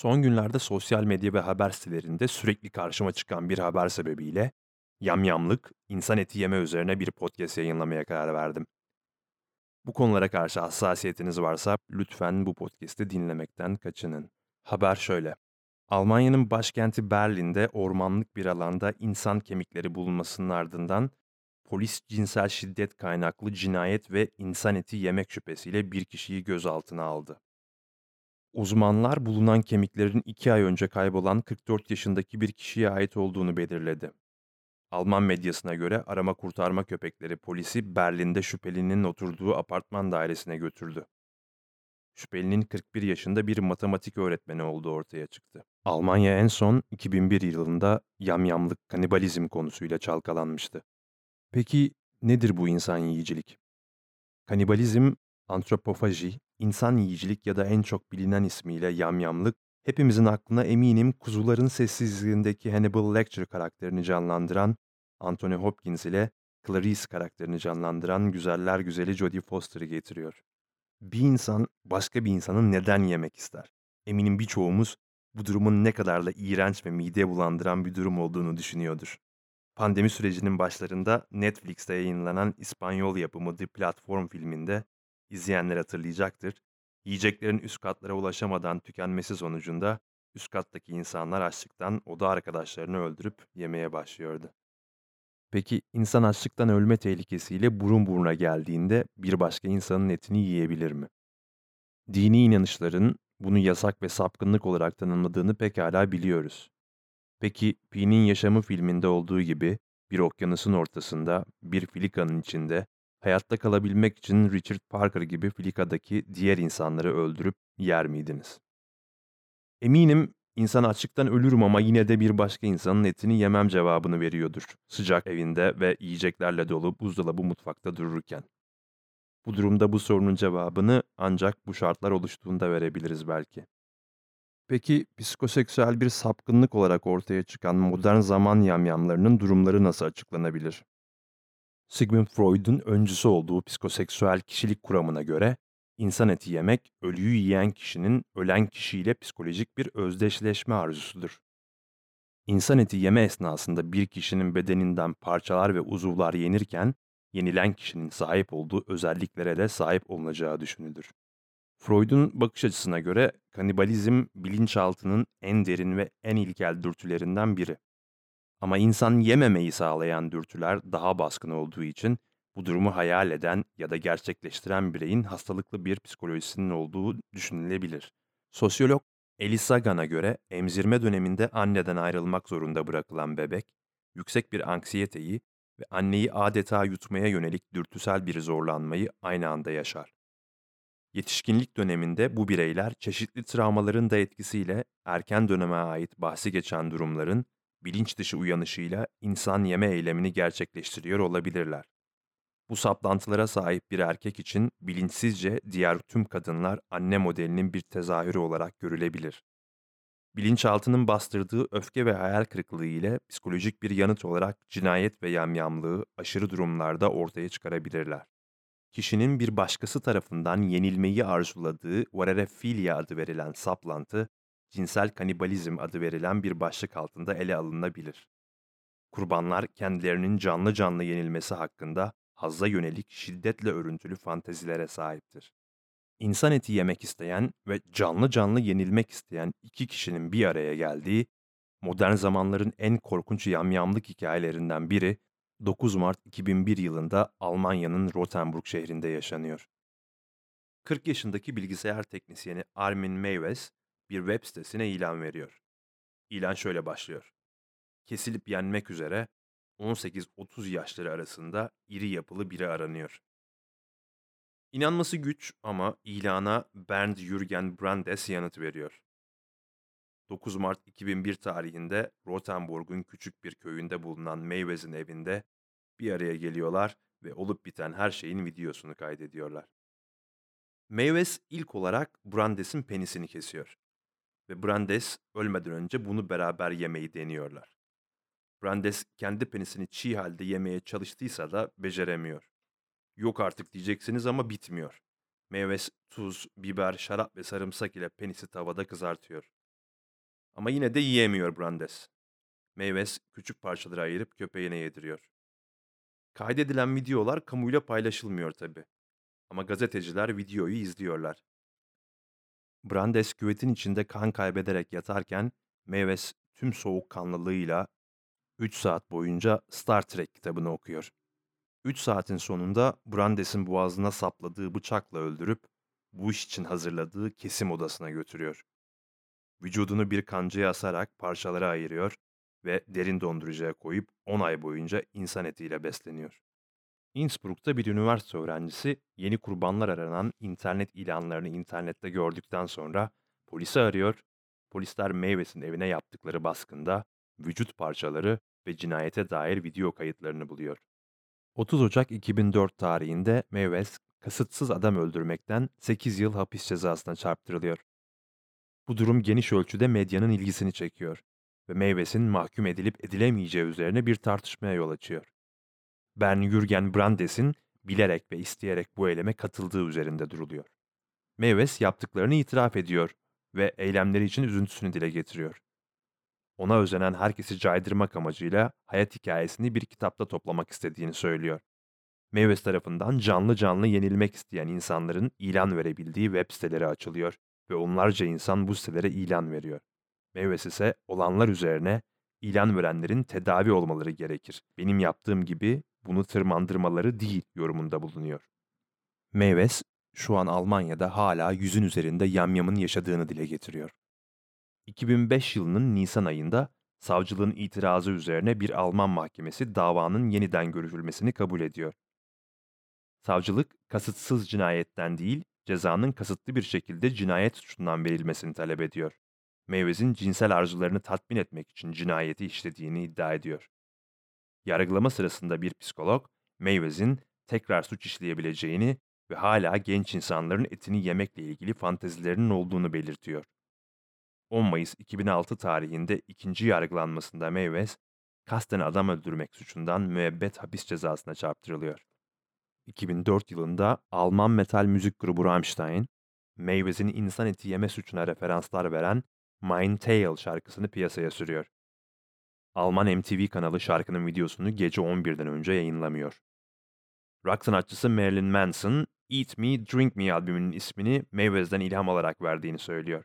Son günlerde sosyal medya ve haber sitelerinde sürekli karşıma çıkan bir haber sebebiyle yamyamlık, insan eti yeme üzerine bir podcast yayınlamaya karar verdim. Bu konulara karşı hassasiyetiniz varsa lütfen bu podcast'i dinlemekten kaçının. Haber şöyle. Almanya'nın başkenti Berlin'de ormanlık bir alanda insan kemikleri bulunmasının ardından polis cinsel şiddet kaynaklı cinayet ve insan eti yemek şüphesiyle bir kişiyi gözaltına aldı. Uzmanlar bulunan kemiklerin 2 ay önce kaybolan 44 yaşındaki bir kişiye ait olduğunu belirledi. Alman medyasına göre arama kurtarma köpekleri polisi Berlin'de şüphelinin oturduğu apartman dairesine götürdü. Şüphelinin 41 yaşında bir matematik öğretmeni olduğu ortaya çıktı. Almanya en son 2001 yılında yamyamlık kanibalizm konusuyla çalkalanmıştı. Peki nedir bu insan yiyicilik? Kanibalizm, antropofaji, insan yiyicilik ya da en çok bilinen ismiyle yamyamlık, hepimizin aklına eminim kuzuların sessizliğindeki Hannibal Lecter karakterini canlandıran Anthony Hopkins ile Clarice karakterini canlandıran güzeller güzeli Jodie Foster'ı getiriyor. Bir insan başka bir insanın neden yemek ister? Eminim birçoğumuz bu durumun ne kadar da iğrenç ve mide bulandıran bir durum olduğunu düşünüyordur. Pandemi sürecinin başlarında Netflix'te yayınlanan İspanyol yapımı The Platform filminde izleyenler hatırlayacaktır. Yiyeceklerin üst katlara ulaşamadan tükenmesi sonucunda üst kattaki insanlar açlıktan oda arkadaşlarını öldürüp yemeye başlıyordu. Peki insan açlıktan ölme tehlikesiyle burun buruna geldiğinde bir başka insanın etini yiyebilir mi? Dini inanışların bunu yasak ve sapkınlık olarak tanımladığını pekala biliyoruz. Peki Pi'nin Yaşamı filminde olduğu gibi bir okyanusun ortasında, bir filikanın içinde hayatta kalabilmek için Richard Parker gibi filikadaki diğer insanları öldürüp yer miydiniz? Eminim insan açlıktan ölürüm ama yine de bir başka insanın etini yemem cevabını veriyordur. Sıcak evinde ve yiyeceklerle dolu buzdolabı mutfakta dururken. Bu durumda bu sorunun cevabını ancak bu şartlar oluştuğunda verebiliriz belki. Peki psikoseksüel bir sapkınlık olarak ortaya çıkan modern zaman yamyamlarının durumları nasıl açıklanabilir? Sigmund Freud'un öncüsü olduğu psikoseksüel kişilik kuramına göre insan eti yemek ölüyü yiyen kişinin ölen kişiyle psikolojik bir özdeşleşme arzusudur. İnsan eti yeme esnasında bir kişinin bedeninden parçalar ve uzuvlar yenirken yenilen kişinin sahip olduğu özelliklere de sahip olunacağı düşünülür. Freud'un bakış açısına göre kanibalizm bilinçaltının en derin ve en ilkel dürtülerinden biri. Ama insan yememeyi sağlayan dürtüler daha baskın olduğu için bu durumu hayal eden ya da gerçekleştiren bireyin hastalıklı bir psikolojisinin olduğu düşünülebilir. Sosyolog Elisa Sagan'a göre emzirme döneminde anneden ayrılmak zorunda bırakılan bebek, yüksek bir anksiyeteyi ve anneyi adeta yutmaya yönelik dürtüsel bir zorlanmayı aynı anda yaşar. Yetişkinlik döneminde bu bireyler çeşitli travmaların da etkisiyle erken döneme ait bahsi geçen durumların bilinç dışı uyanışıyla insan yeme eylemini gerçekleştiriyor olabilirler. Bu saplantılara sahip bir erkek için bilinçsizce diğer tüm kadınlar anne modelinin bir tezahürü olarak görülebilir. Bilinçaltının bastırdığı öfke ve hayal kırıklığı ile psikolojik bir yanıt olarak cinayet ve yamyamlığı aşırı durumlarda ortaya çıkarabilirler. Kişinin bir başkası tarafından yenilmeyi arzuladığı varerefilya adı verilen saplantı, cinsel kanibalizm adı verilen bir başlık altında ele alınabilir. Kurbanlar kendilerinin canlı canlı yenilmesi hakkında hazza yönelik şiddetle örüntülü fantezilere sahiptir. İnsan eti yemek isteyen ve canlı canlı yenilmek isteyen iki kişinin bir araya geldiği, modern zamanların en korkunç yamyamlık hikayelerinden biri 9 Mart 2001 yılında Almanya'nın Rotenburg şehrinde yaşanıyor. 40 yaşındaki bilgisayar teknisyeni Armin Meyves bir web sitesine ilan veriyor. İlan şöyle başlıyor. Kesilip yenmek üzere 18-30 yaşları arasında iri yapılı biri aranıyor. İnanması güç ama ilana Bernd Jürgen Brandes yanıt veriyor. 9 Mart 2001 tarihinde Rotenburg'un küçük bir köyünde bulunan Meyvez'in evinde bir araya geliyorlar ve olup biten her şeyin videosunu kaydediyorlar. Meyves ilk olarak Brandes'in penisini kesiyor ve Brandes ölmeden önce bunu beraber yemeyi deniyorlar. Brandes kendi penisini çiğ halde yemeye çalıştıysa da beceremiyor. Yok artık diyeceksiniz ama bitmiyor. Meyves, tuz, biber, şarap ve sarımsak ile penisi tavada kızartıyor. Ama yine de yiyemiyor Brandes. Meyves küçük parçalara ayırıp köpeğine yediriyor. Kaydedilen videolar kamuyla paylaşılmıyor tabi. Ama gazeteciler videoyu izliyorlar. Brandes küvetin içinde kan kaybederek yatarken Meyves tüm soğukkanlılığıyla 3 saat boyunca Star Trek kitabını okuyor. 3 saatin sonunda Brandes'in boğazına sapladığı bıçakla öldürüp bu iş için hazırladığı kesim odasına götürüyor. Vücudunu bir kancaya asarak parçalara ayırıyor ve derin dondurucuya koyup 10 ay boyunca insan etiyle besleniyor. Innsbruck'ta bir üniversite öğrencisi yeni kurbanlar aranan internet ilanlarını internette gördükten sonra polisi arıyor. Polisler Meyves'in evine yaptıkları baskında vücut parçaları ve cinayete dair video kayıtlarını buluyor. 30 Ocak 2004 tarihinde Meyves kasıtsız adam öldürmekten 8 yıl hapis cezasına çarptırılıyor. Bu durum geniş ölçüde medyanın ilgisini çekiyor ve Meywes'in mahkum edilip edilemeyeceği üzerine bir tartışmaya yol açıyor. Bern Jürgen Brandes'in bilerek ve isteyerek bu eyleme katıldığı üzerinde duruluyor. Meyves yaptıklarını itiraf ediyor ve eylemleri için üzüntüsünü dile getiriyor. Ona özenen herkesi caydırmak amacıyla hayat hikayesini bir kitapta toplamak istediğini söylüyor. Meyves tarafından canlı canlı yenilmek isteyen insanların ilan verebildiği web siteleri açılıyor ve onlarca insan bu sitelere ilan veriyor. Meyves ise olanlar üzerine ilan verenlerin tedavi olmaları gerekir. Benim yaptığım gibi bunu tırmandırmaları değil yorumunda bulunuyor. Meyves şu an Almanya'da hala yüzün üzerinde yamyamın yaşadığını dile getiriyor. 2005 yılının Nisan ayında savcılığın itirazı üzerine bir Alman mahkemesi davanın yeniden görüşülmesini kabul ediyor. Savcılık kasıtsız cinayetten değil, cezanın kasıtlı bir şekilde cinayet suçundan verilmesini talep ediyor. Meyvez'in cinsel arzularını tatmin etmek için cinayeti işlediğini iddia ediyor. Yargılama sırasında bir psikolog, Meyvez'in tekrar suç işleyebileceğini ve hala genç insanların etini yemekle ilgili fantezilerinin olduğunu belirtiyor. 10 Mayıs 2006 tarihinde ikinci yargılanmasında Meyves, kasten adam öldürmek suçundan müebbet hapis cezasına çarptırılıyor. 2004 yılında Alman metal müzik grubu Rammstein, Meyvez'in insan eti yeme suçuna referanslar veren Mein Tale şarkısını piyasaya sürüyor. Alman MTV kanalı şarkının videosunu gece 11'den önce yayınlamıyor. Rock sanatçısı Marilyn Manson, Eat Me, Drink Me albümünün ismini Meyvez'den ilham alarak verdiğini söylüyor.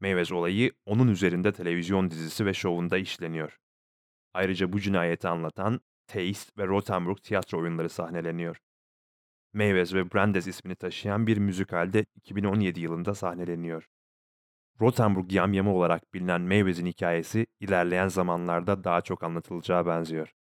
Meyvez olayı onun üzerinde televizyon dizisi ve şovunda işleniyor. Ayrıca bu cinayeti anlatan Taste ve Rothenburg tiyatro oyunları sahneleniyor. Meyvez ve Brandes ismini taşıyan bir müzikalde 2017 yılında sahneleniyor. Rothenburg yamyamı olarak bilinen Meyvez'in hikayesi ilerleyen zamanlarda daha çok anlatılacağı benziyor.